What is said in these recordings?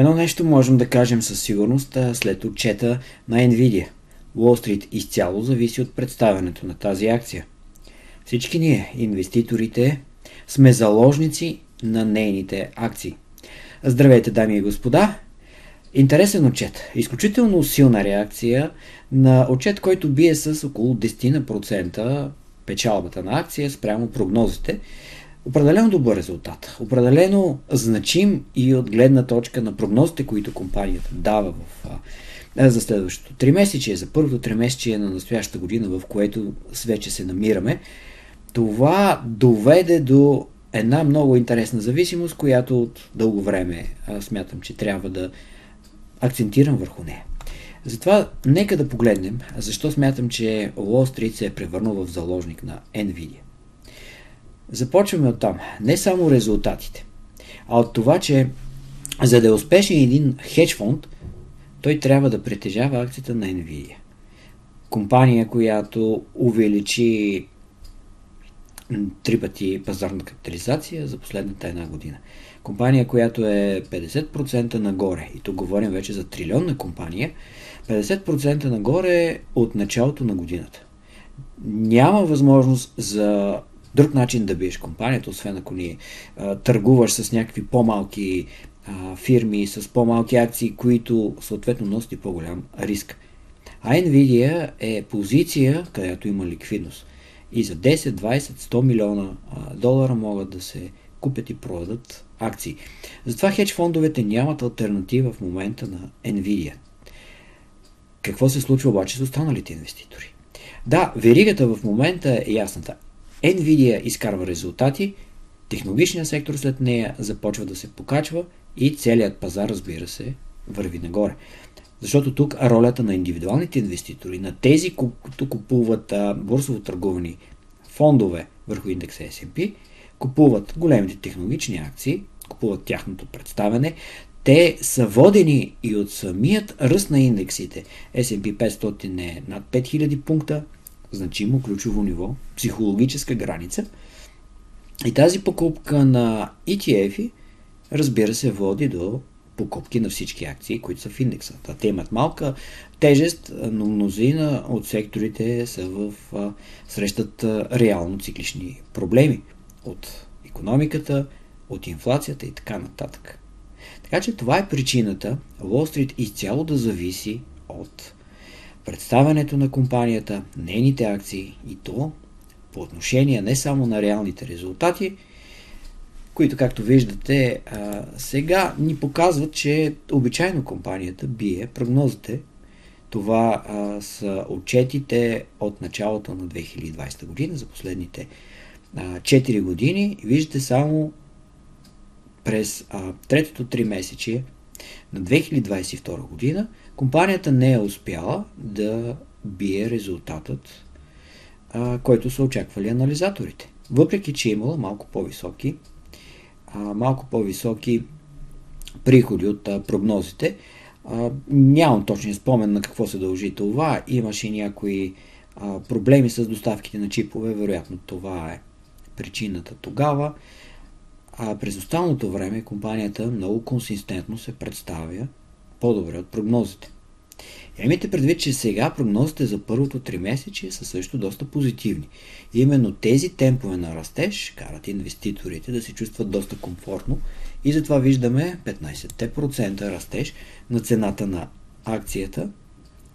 Едно нещо можем да кажем със сигурност след отчета на Nvidia. Wall Street изцяло зависи от представянето на тази акция. Всички ние, инвеститорите, сме заложници на нейните акции. Здравейте, дами и господа! Интересен отчет. Изключително силна реакция на отчет, който бие с около 10% печалбата на акция спрямо прогнозите. Определено добър резултат. Определено значим и от гледна точка на прогнозите, които компанията дава в, за следващото три месече, за първото три месече на настоящата година, в което вече се намираме. Това доведе до една много интересна зависимост, която от дълго време смятам, че трябва да акцентирам върху нея. Затова нека да погледнем защо смятам, че Wall Street се е превърнал в заложник на Nvidia. Започваме от там. Не само резултатите, а от това, че за да е успешен един хедж фонд, той трябва да притежава акцията на Nvidia. Компания, която увеличи три пъти пазарна капитализация за последната една година. Компания, която е 50% нагоре, и тук говорим вече за трилионна компания, 50% нагоре от началото на годината. Няма възможност за друг начин да биеш компанията, освен ако ни а, търгуваш с някакви по-малки а, фирми, с по-малки акции, които съответно носят по-голям риск. А Nvidia е позиция, където има ликвидност. И за 10, 20, 100 милиона а, долара могат да се купят и продадат акции. Затова хедж фондовете нямат альтернатива в момента на Nvidia. Какво се случва обаче с останалите инвеститори? Да, веригата в момента е ясната. Nvidia изкарва резултати, технологичният сектор след нея започва да се покачва и целият пазар, разбира се, върви нагоре. Защото тук ролята на индивидуалните инвеститори, на тези, които купуват борсово търгувани фондове върху индекса S&P, купуват големите технологични акции, купуват тяхното представяне, те са водени и от самият ръст на индексите. S&P 500 е над 5000 пункта, значимо ключово ниво, психологическа граница. И тази покупка на ETF, разбира се, води до покупки на всички акции, които са в индекса. Те имат малка тежест, но мнозина от секторите са в, срещат реално циклични проблеми от економиката, от инфлацията и така нататък. Така че това е причината Wall Street изцяло да зависи от представянето на компанията, нейните акции и то по отношение не само на реалните резултати, които, както виждате, сега ни показват, че обичайно компанията бие прогнозите. Това са отчетите от началото на 2020 година за последните 4 години. Виждате само през третото три месече на 2022 година компанията не е успяла да бие резултатът, а, който са очаквали анализаторите. Въпреки, че е имала малко по-високи, а, малко по-високи приходи от а, прогнозите, а, нямам точния спомен на какво се дължи това. Имаше някои а, проблеми с доставките на чипове, вероятно това е причината тогава. А през останалото време компанията много консистентно се представя по-добре от прогнозите. И имайте предвид, че сега прогнозите за първото три месече са също доста позитивни. Именно тези темпове на растеж карат инвеститорите да се чувстват доста комфортно и затова виждаме 15% растеж на цената на акцията,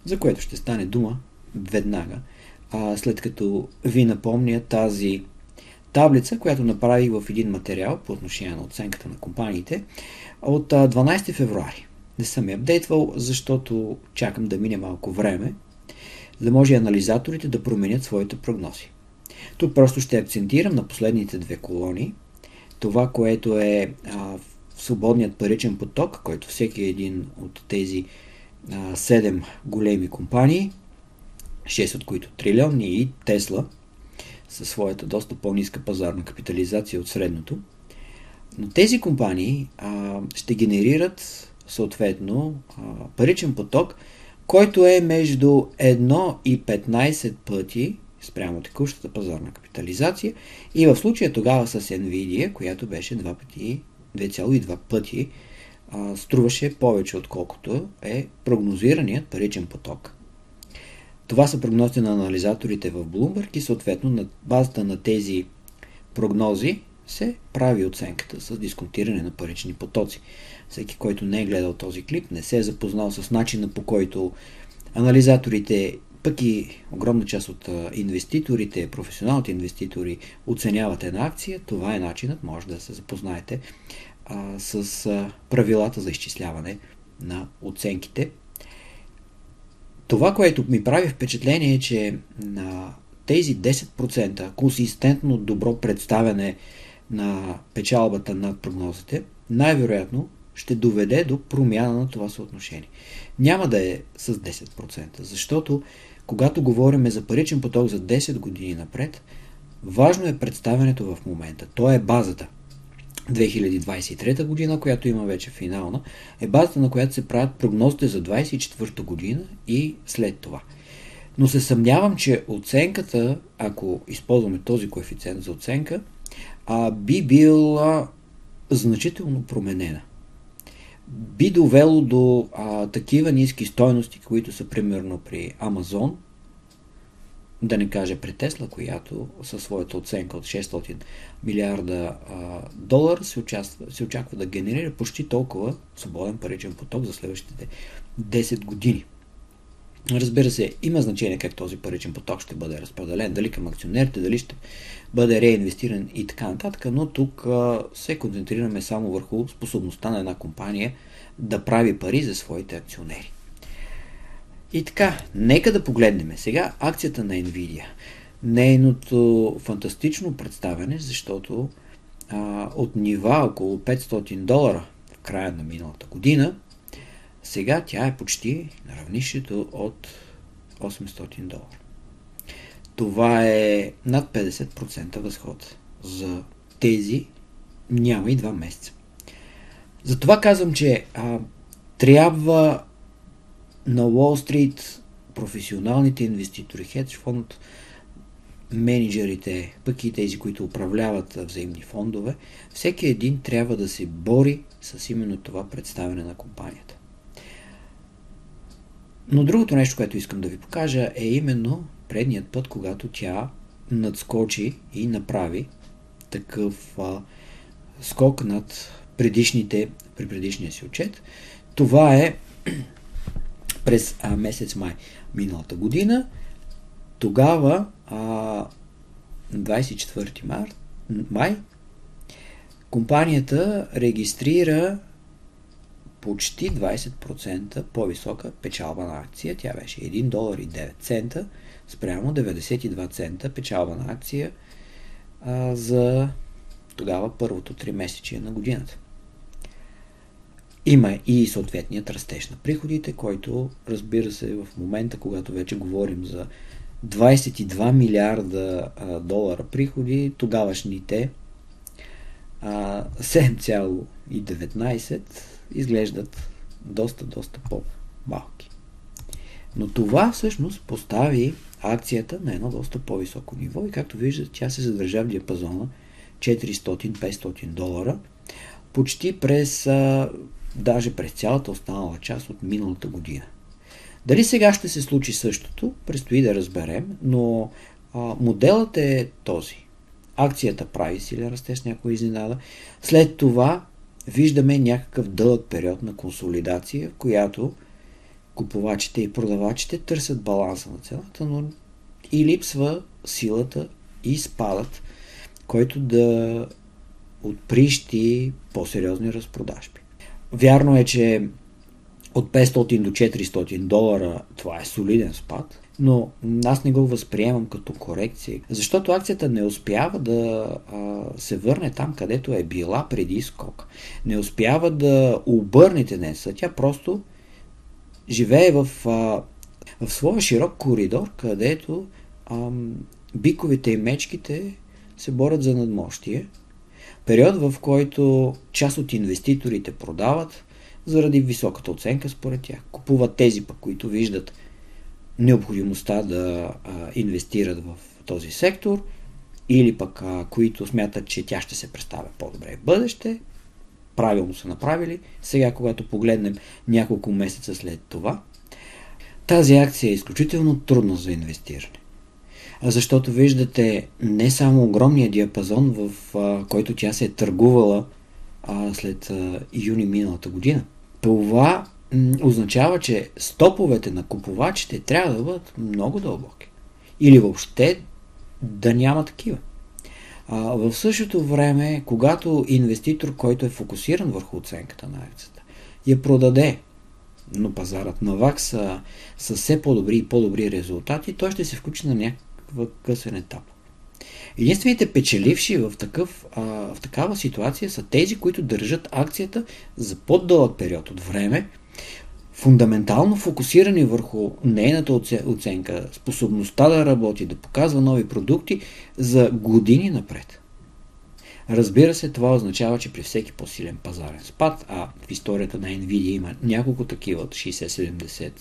за което ще стане дума веднага, а след като ви напомня тази таблица, която направих в един материал по отношение на оценката на компаниите от 12 февруари. Не съм я апдейтвал, защото чакам да мине малко време, за да може анализаторите да променят своите прогнози. Тук просто ще акцентирам на последните две колони. Това, което е а, свободният паричен поток, който всеки един от тези а, 7 големи компании, 6 от които трилионни и Тесла – със своята доста по-ниска пазарна капитализация от средното. Но тези компании а, ще генерират съответно паричен поток, който е между 1 и 15 пъти спрямо текущата пазарна капитализация и в случая тогава с Nvidia, която беше 2 пъти, 2,2 пъти струваше повече отколкото е прогнозираният паричен поток. Това са прогнози на анализаторите в Bloomberg и съответно на базата на тези прогнози се прави оценката с дисконтиране на парични потоци. Всеки, който не е гледал този клип, не се е запознал с начина по който анализаторите, пък и огромна част от инвеститорите, професионалните инвеститори оценяват една акция, това е начинът, може да се запознаете а, с а, правилата за изчисляване на оценките. Това, което ми прави впечатление е, че на тези 10% консистентно добро представяне на печалбата над прогнозите, най-вероятно ще доведе до промяна на това съотношение. Няма да е с 10%, защото когато говорим за паричен поток за 10 години напред, важно е представянето в момента. То е базата. 2023 година, която има вече финална, е базата на която се правят прогнозите за 2024 година и след това. Но се съмнявам, че оценката, ако използваме този коефициент за оценка, а, би била значително променена. Би довело до а, такива ниски стойности, които са примерно при Амазон, да не кажа при Тесла, която със своята оценка от 600 милиарда а, долара се, участва, се очаква да генерира почти толкова свободен паричен поток за следващите 10 години. Разбира се, има значение как този паричен поток ще бъде разпределен, дали към акционерите, дали ще бъде реинвестиран и така нататък, но тук а, се концентрираме само върху способността на една компания да прави пари за своите акционери. И така, нека да погледнем сега акцията на Nvidia. Нейното фантастично представяне, защото а, от нива около 500 долара в края на миналата година, сега тя е почти на равнището от 800 долара. Това е над 50% възход за тези няма и два месеца. Затова казвам, че а, трябва на Уолл Стрит професионалните инвеститори, хедж фонд, менеджерите, пък и тези, които управляват взаимни фондове, всеки един трябва да се бори с именно това представяне на компанията. Но другото нещо, което искам да ви покажа е именно предният път, когато тя надскочи и направи такъв а, скок над предишните, при предишния си отчет. Това е през а, месец май миналата година. Тогава, а, 24 март, май, компанията регистрира почти 20% по-висока печалба на акция. Тя беше 1 долар и 9 цента спрямо 92 цента печалба на акция а, за тогава първото 3 месечие на годината. Има и съответният растеж на приходите, който разбира се в момента, когато вече говорим за 22 милиарда а, долара приходи, тогавашните 7,19 изглеждат доста, доста по-малки. Но това всъщност постави акцията на едно доста по-високо ниво и както виждате, тя се задържа в диапазона 400-500 долара почти през даже през цялата останала част от миналата година. Дали сега ще се случи същото, предстои да разберем, но а, моделът е този. Акцията прави силен растеж, някоя изненада. След това виждаме някакъв дълъг период на консолидация, в която купувачите и продавачите търсят баланса на цената, но и липсва силата и спадът, който да отприщи по-сериозни разпродажби. Вярно е, че от 500 до 400 долара това е солиден спад, но аз не го възприемам като корекция, защото акцията не успява да а, се върне там, където е била преди скок. Не успява да обърне тенденцията. Тя просто живее в, а, в своя широк коридор, където а, биковете и мечките се борят за надмощие Период, в който част от инвеститорите продават заради високата оценка според тях. Купуват тези, пък, които виждат необходимостта да инвестират в този сектор или пък които смятат, че тя ще се представя по-добре в бъдеще правилно са направили. Сега, когато погледнем няколко месеца след това, тази акция е изключително трудна за инвестиране. Защото виждате не само огромния диапазон, в който тя се е търгувала след юни миналата година. Това означава, че стоповете на купувачите трябва да бъдат много дълбоки. Или въобще да няма такива. А, в същото време, когато инвеститор, който е фокусиран върху оценката на акцията, я продаде, но пазарът на ВАК са, са все по-добри и по-добри резултати, той ще се включи на някакъв късен етап. Единствените печеливши в, такъв, а, в такава ситуация са тези, които държат акцията за по-дълъг период от време, фундаментално фокусирани върху нейната оценка, способността да работи, да показва нови продукти за години напред. Разбира се, това означава, че при всеки по-силен пазарен спад, а в историята на Nvidia има няколко такива от 60-70,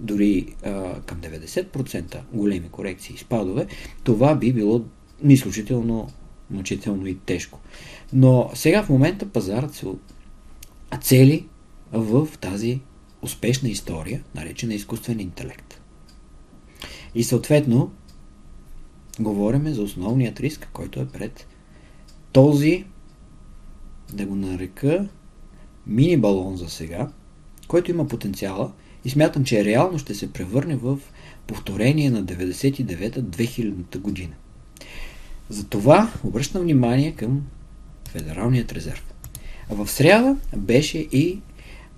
дори а, към 90% големи корекции и спадове, това би било изключително мъчително и тежко. Но сега в момента пазарът се цели в тази успешна история, наречена изкуствен интелект. И съответно, говориме за основният риск, който е пред този, да го нарека, мини балон за сега, който има потенциала и смятам, че реално ще се превърне в повторение на 99-2000 година. Затова обръщам внимание към Федералният резерв. В сряда беше и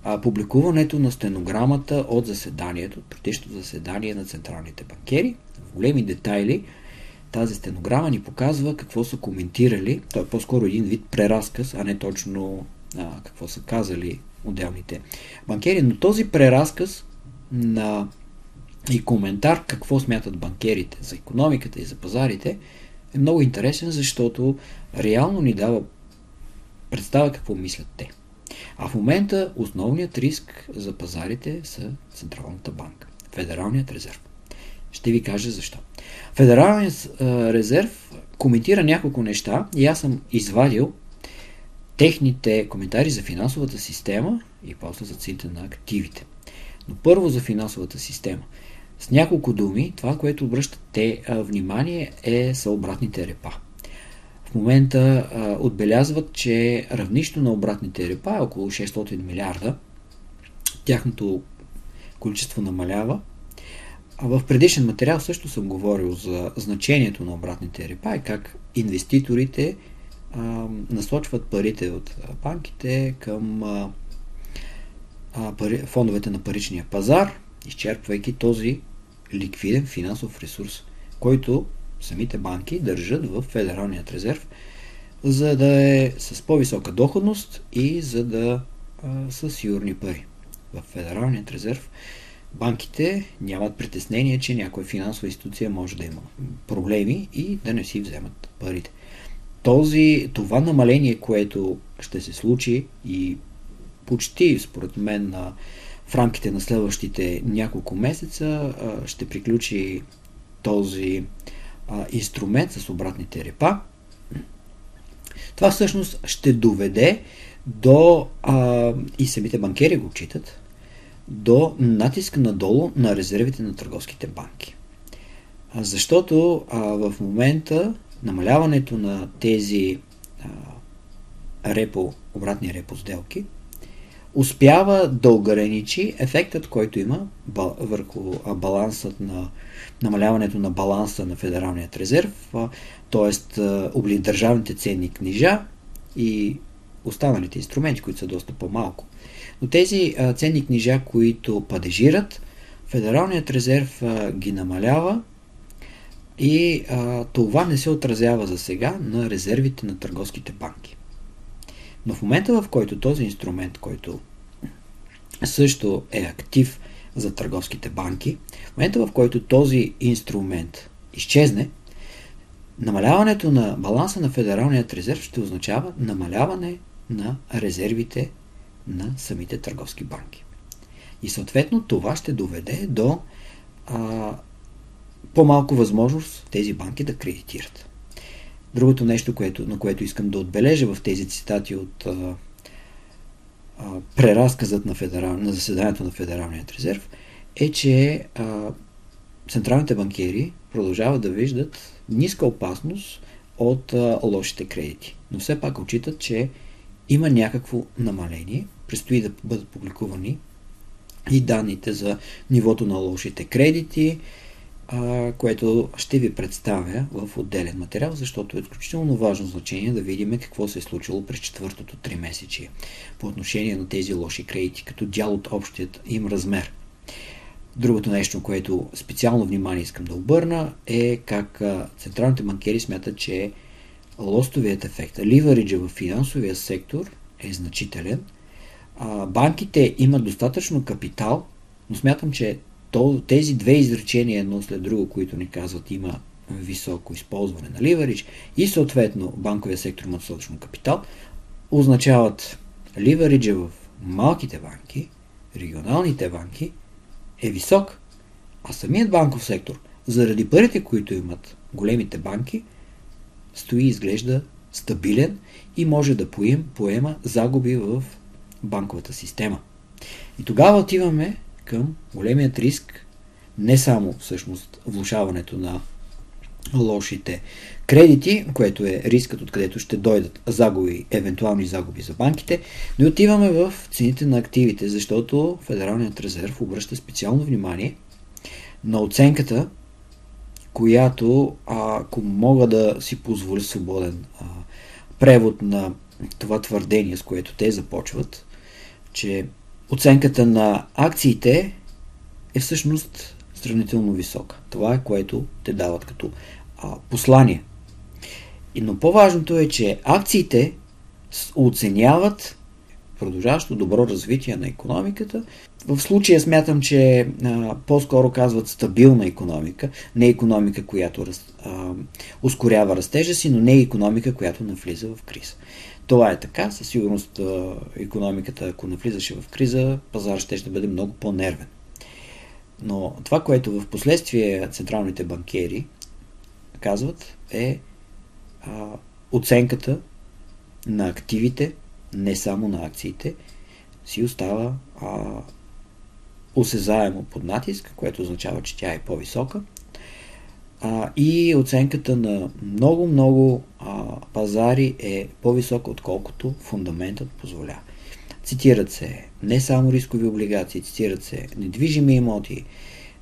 а, публикуването на стенограмата от заседанието, предишното заседание на централните банкери. В големи детайли тази стенограма ни показва какво са коментирали. Той е по-скоро един вид преразказ, а не точно а, какво са казали отделните банкери. Но този преразказ на и коментар какво смятат банкерите за економиката и за пазарите е много интересен, защото реално ни дава представа какво мислят те. А в момента основният риск за пазарите са Централната банка, Федералният резерв. Ще ви кажа защо. Федералният резерв коментира няколко неща и аз съм извадил техните коментари за финансовата система и после за цените на активите. Но първо за финансовата система. С няколко думи, това, което обръщат те внимание е са обратните репа. В момента а, отбелязват, че равнището на обратните репа е около 600 милиарда. Тяхното количество намалява. А в предишен материал също съм говорил за значението на обратните репа и как инвеститорите а, насочват парите от банките към а, пари, фондовете на паричния пазар, изчерпвайки този ликвиден финансов ресурс, който самите банки държат в Федералният резерв, за да е с по-висока доходност и за да а, са сигурни пари. В Федералният резерв банките нямат притеснение, че някоя финансова институция може да има проблеми и да не си вземат парите. Този, това намаление, което ще се случи и почти, според мен, на, в рамките на следващите няколко месеца ще приключи този инструмент с обратните репа, това всъщност ще доведе до, а, и самите банкери го читат, до натиск надолу на резервите на търговските банки. А, защото а, в момента намаляването на тези а, репо, обратни репо сделки успява да ограничи ефектът, който има върху балансът на намаляването на баланса на Федералният резерв, т.е. държавните ценни книжа и останалите инструменти, които са доста по-малко. Но тези ценни книжа, които падежират, Федералният резерв ги намалява и това не се отразява за сега на резервите на търговските банки. Но в момента, в който този инструмент, който също е актив за търговските банки, в момента в който този инструмент изчезне, намаляването на баланса на Федералният резерв ще означава намаляване на резервите на самите търговски банки. И съответно това ще доведе до а, по-малко възможност тези банки да кредитират. Другото нещо, което, на което искам да отбележа в тези цитати от а, преразказът на, федерал, на заседанието на Федералният резерв е, че а, централните банкери продължават да виждат ниска опасност от а, лошите кредити. Но все пак отчитат, че има някакво намаление. Предстои да бъдат публикувани и данните за нивото на лошите кредити, което ще ви представя в отделен материал, защото е изключително важно значение да видим какво се е случило през четвъртото три месечи по отношение на тези лоши кредити, като дял от общият им размер. Другото нещо, което специално внимание искам да обърна е как централните банкери смятат, че лостовият ефект, ливариджа в финансовия сектор е значителен. банките имат достатъчно капитал, но смятам, че тези две изречения едно след друго, които ни казват има високо използване на ливарич и съответно банковия сектор има достатъчно капитал, означават ливариджа в малките банки, регионалните банки е висок, а самият банков сектор, заради парите, които имат големите банки, стои и изглежда стабилен и може да поем, поема загуби в банковата система. И тогава отиваме към големият риск, не само всъщност влушаването на лошите кредити, което е рискът, откъдето ще дойдат загуби, евентуални загуби за банките, но отиваме в цените на активите, защото Федералният резерв обръща специално внимание на оценката, която, ако мога да си позволя свободен а, превод на това твърдение, с което те започват, че оценката на акциите е всъщност сравнително висока. Това е което те дават като а, послание. Но по-важното е, че акциите оценяват продължаващо добро развитие на економиката. В случая смятам, че а, по-скоро казват стабилна економика, не економика, която раз, а, ускорява растежа си, но не економика, която навлиза в криза. Това е така. Със сигурност економиката, ако навлизаше в криза, пазар ще, ще бъде много по-нервен. Но това, което в последствие централните банкери казват, е а, оценката на активите, не само на акциите, си остава а, осезаемо под натиск, което означава, че тя е по-висока а, и оценката на много-много пазари е по-висока, отколкото фундаментът позволява. Цитират се не само рискови облигации, цитират се недвижими имоти,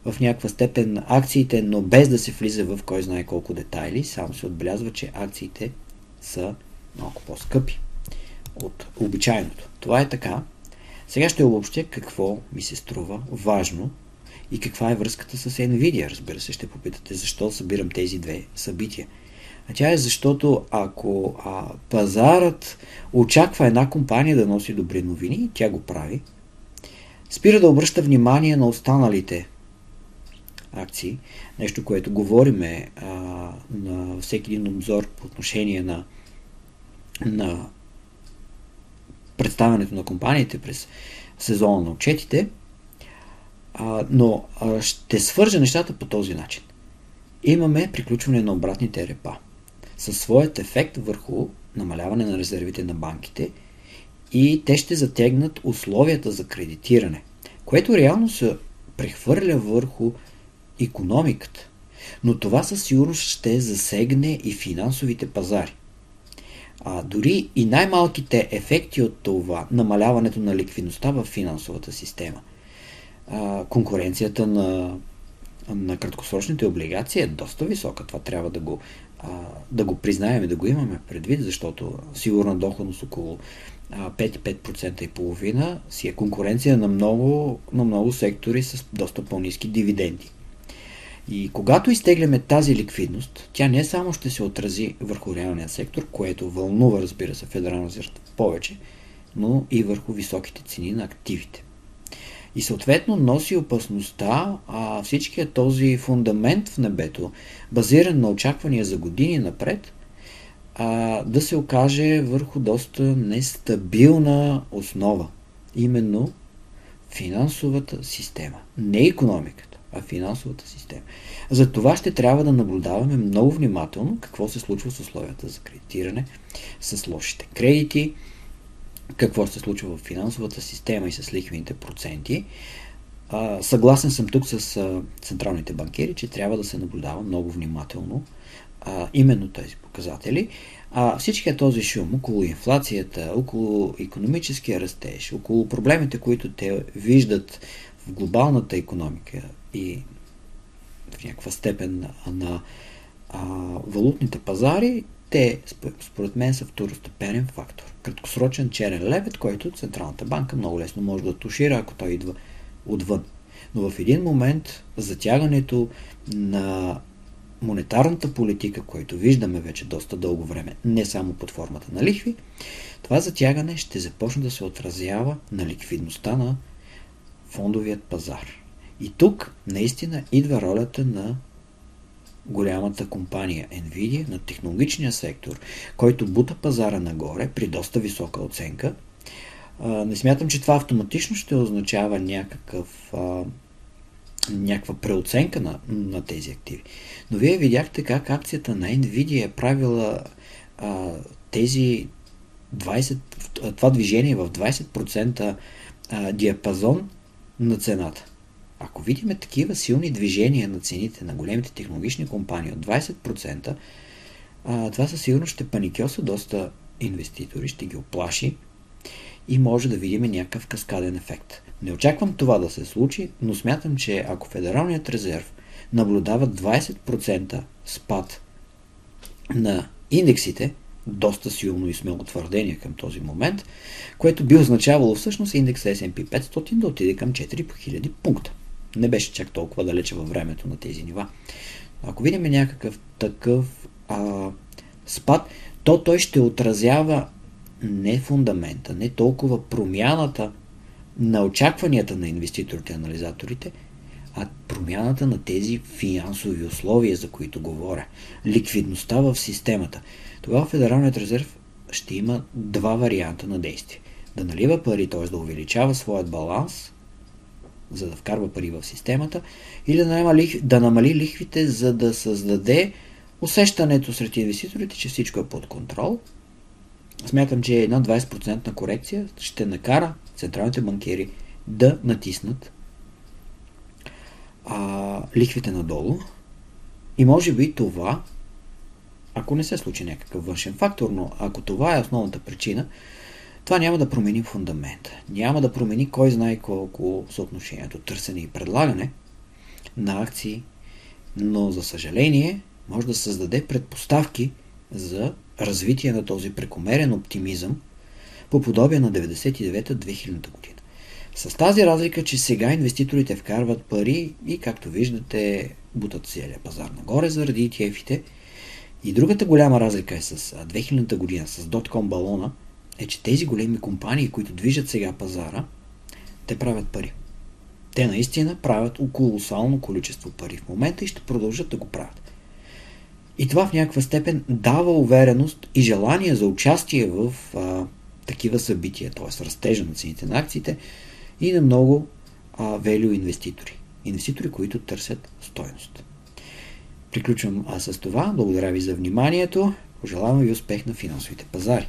в някаква степен акциите, но без да се влиза в кой знае колко детайли, само се отбелязва, че акциите са малко по-скъпи от обичайното. Това е така. Сега ще обобщя какво ми се струва важно и каква е връзката с Nvidia. Разбира се, ще попитате защо събирам тези две събития. А тя е защото ако а, пазарът очаква една компания да носи добри новини, тя го прави, спира да обръща внимание на останалите акции, нещо, което говориме а, на всеки един обзор по отношение на, на представянето на компаниите през сезона на отчетите, но ще свържа нещата по този начин. Имаме приключване на обратните репа със своят ефект върху намаляване на резервите на банките и те ще затегнат условията за кредитиране, което реално се прехвърля върху економиката. Но това със сигурност ще засегне и финансовите пазари. А дори и най-малките ефекти от това, намаляването на ликвидността в финансовата система – а, конкуренцията на, на краткосрочните облигации е доста висока. Това трябва да го, а, да го признаем и да го имаме предвид, защото сигурна доходност около 5-5% и половина си е конкуренция на много, на много сектори с доста по-низки дивиденди. И когато изтегляме тази ликвидност, тя не само ще се отрази върху реалния сектор, което вълнува, разбира се, Федерална повече, но и върху високите цени на активите. И съответно носи опасността а, всичкият този фундамент в небето, базиран на очаквания за години напред, а, да се окаже върху доста нестабилна основа. Именно финансовата система. Не економиката, а финансовата система. За това ще трябва да наблюдаваме много внимателно какво се случва с условията за кредитиране, с лошите кредити, какво се случва в финансовата система и с лихвените проценти. А, съгласен съм тук с а, централните банкери, че трябва да се наблюдава много внимателно а, именно тези показатели. А всичкият този шум около инфлацията, около економическия растеж, около проблемите, които те виждат глобалната економика и в някаква степен на, а, валутните пазари, те според мен са второстепенен фактор. Краткосрочен черен лебед, който Централната банка много лесно може да тушира, ако той идва отвън. Но в един момент затягането на монетарната политика, което виждаме вече доста дълго време, не само под формата на лихви, това затягане ще започне да се отразява на ликвидността на фондовият пазар. И тук наистина идва ролята на голямата компания Nvidia, на технологичния сектор, който бута пазара нагоре при доста висока оценка. Не смятам, че това автоматично ще означава някакъв някаква преоценка на, на тези активи. Но вие видяхте как акцията на Nvidia е правила тези 20, това движение в 20% а, диапазон на цената. Ако видим такива силни движения на цените на големите технологични компании от 20%, а, това със сигурност ще паникьоса доста инвеститори, ще ги оплаши и може да видим някакъв каскаден ефект. Не очаквам това да се случи, но смятам, че ако Федералният резерв наблюдава 20% спад на индексите, доста силно и смело твърдение към този момент, което би означавало всъщност индекс S&P 500 да отиде към 4000 пункта. Не беше чак толкова далече във времето на тези нива. Ако видим някакъв такъв а, спад, то той ще отразява не фундамента, не толкова промяната на очакванията на инвеститорите и анализаторите, а промяната на тези финансови условия, за които говоря. Ликвидността в системата. Тогава Федералният резерв ще има два варианта на действие. Да налива пари, т.е. да увеличава своят баланс, за да вкарва пари в системата, или да намали, да намали лихвите, за да създаде усещането сред инвеститорите, че всичко е под контрол. Смятам, че една 20% корекция ще накара централните банкери да натиснат а, лихвите надолу. И може би това, ако не се случи някакъв външен фактор, но ако това е основната причина, това няма да промени фундамента. Няма да промени кой знае колко съотношението търсене и предлагане на акции, но за съжаление може да създаде предпоставки за развитие на този прекомерен оптимизъм по подобие на 99-2000 година. С тази разлика, че сега инвеститорите вкарват пари и, както виждате, бутат целият пазар нагоре заради ETF-ите. И другата голяма разлика е с 2000 година, с Dotcom балона, е, че тези големи компании, които движат сега пазара, те правят пари. Те наистина правят колосално количество пари в момента и ще продължат да го правят. И това в някаква степен дава увереност и желание за участие в а, такива събития, т.е. растежа на цените на акциите и на много value инвеститори. Инвеститори, които търсят стоеност. Приключвам а с това. Благодаря ви за вниманието. Пожелавам ви успех на финансовите пазари.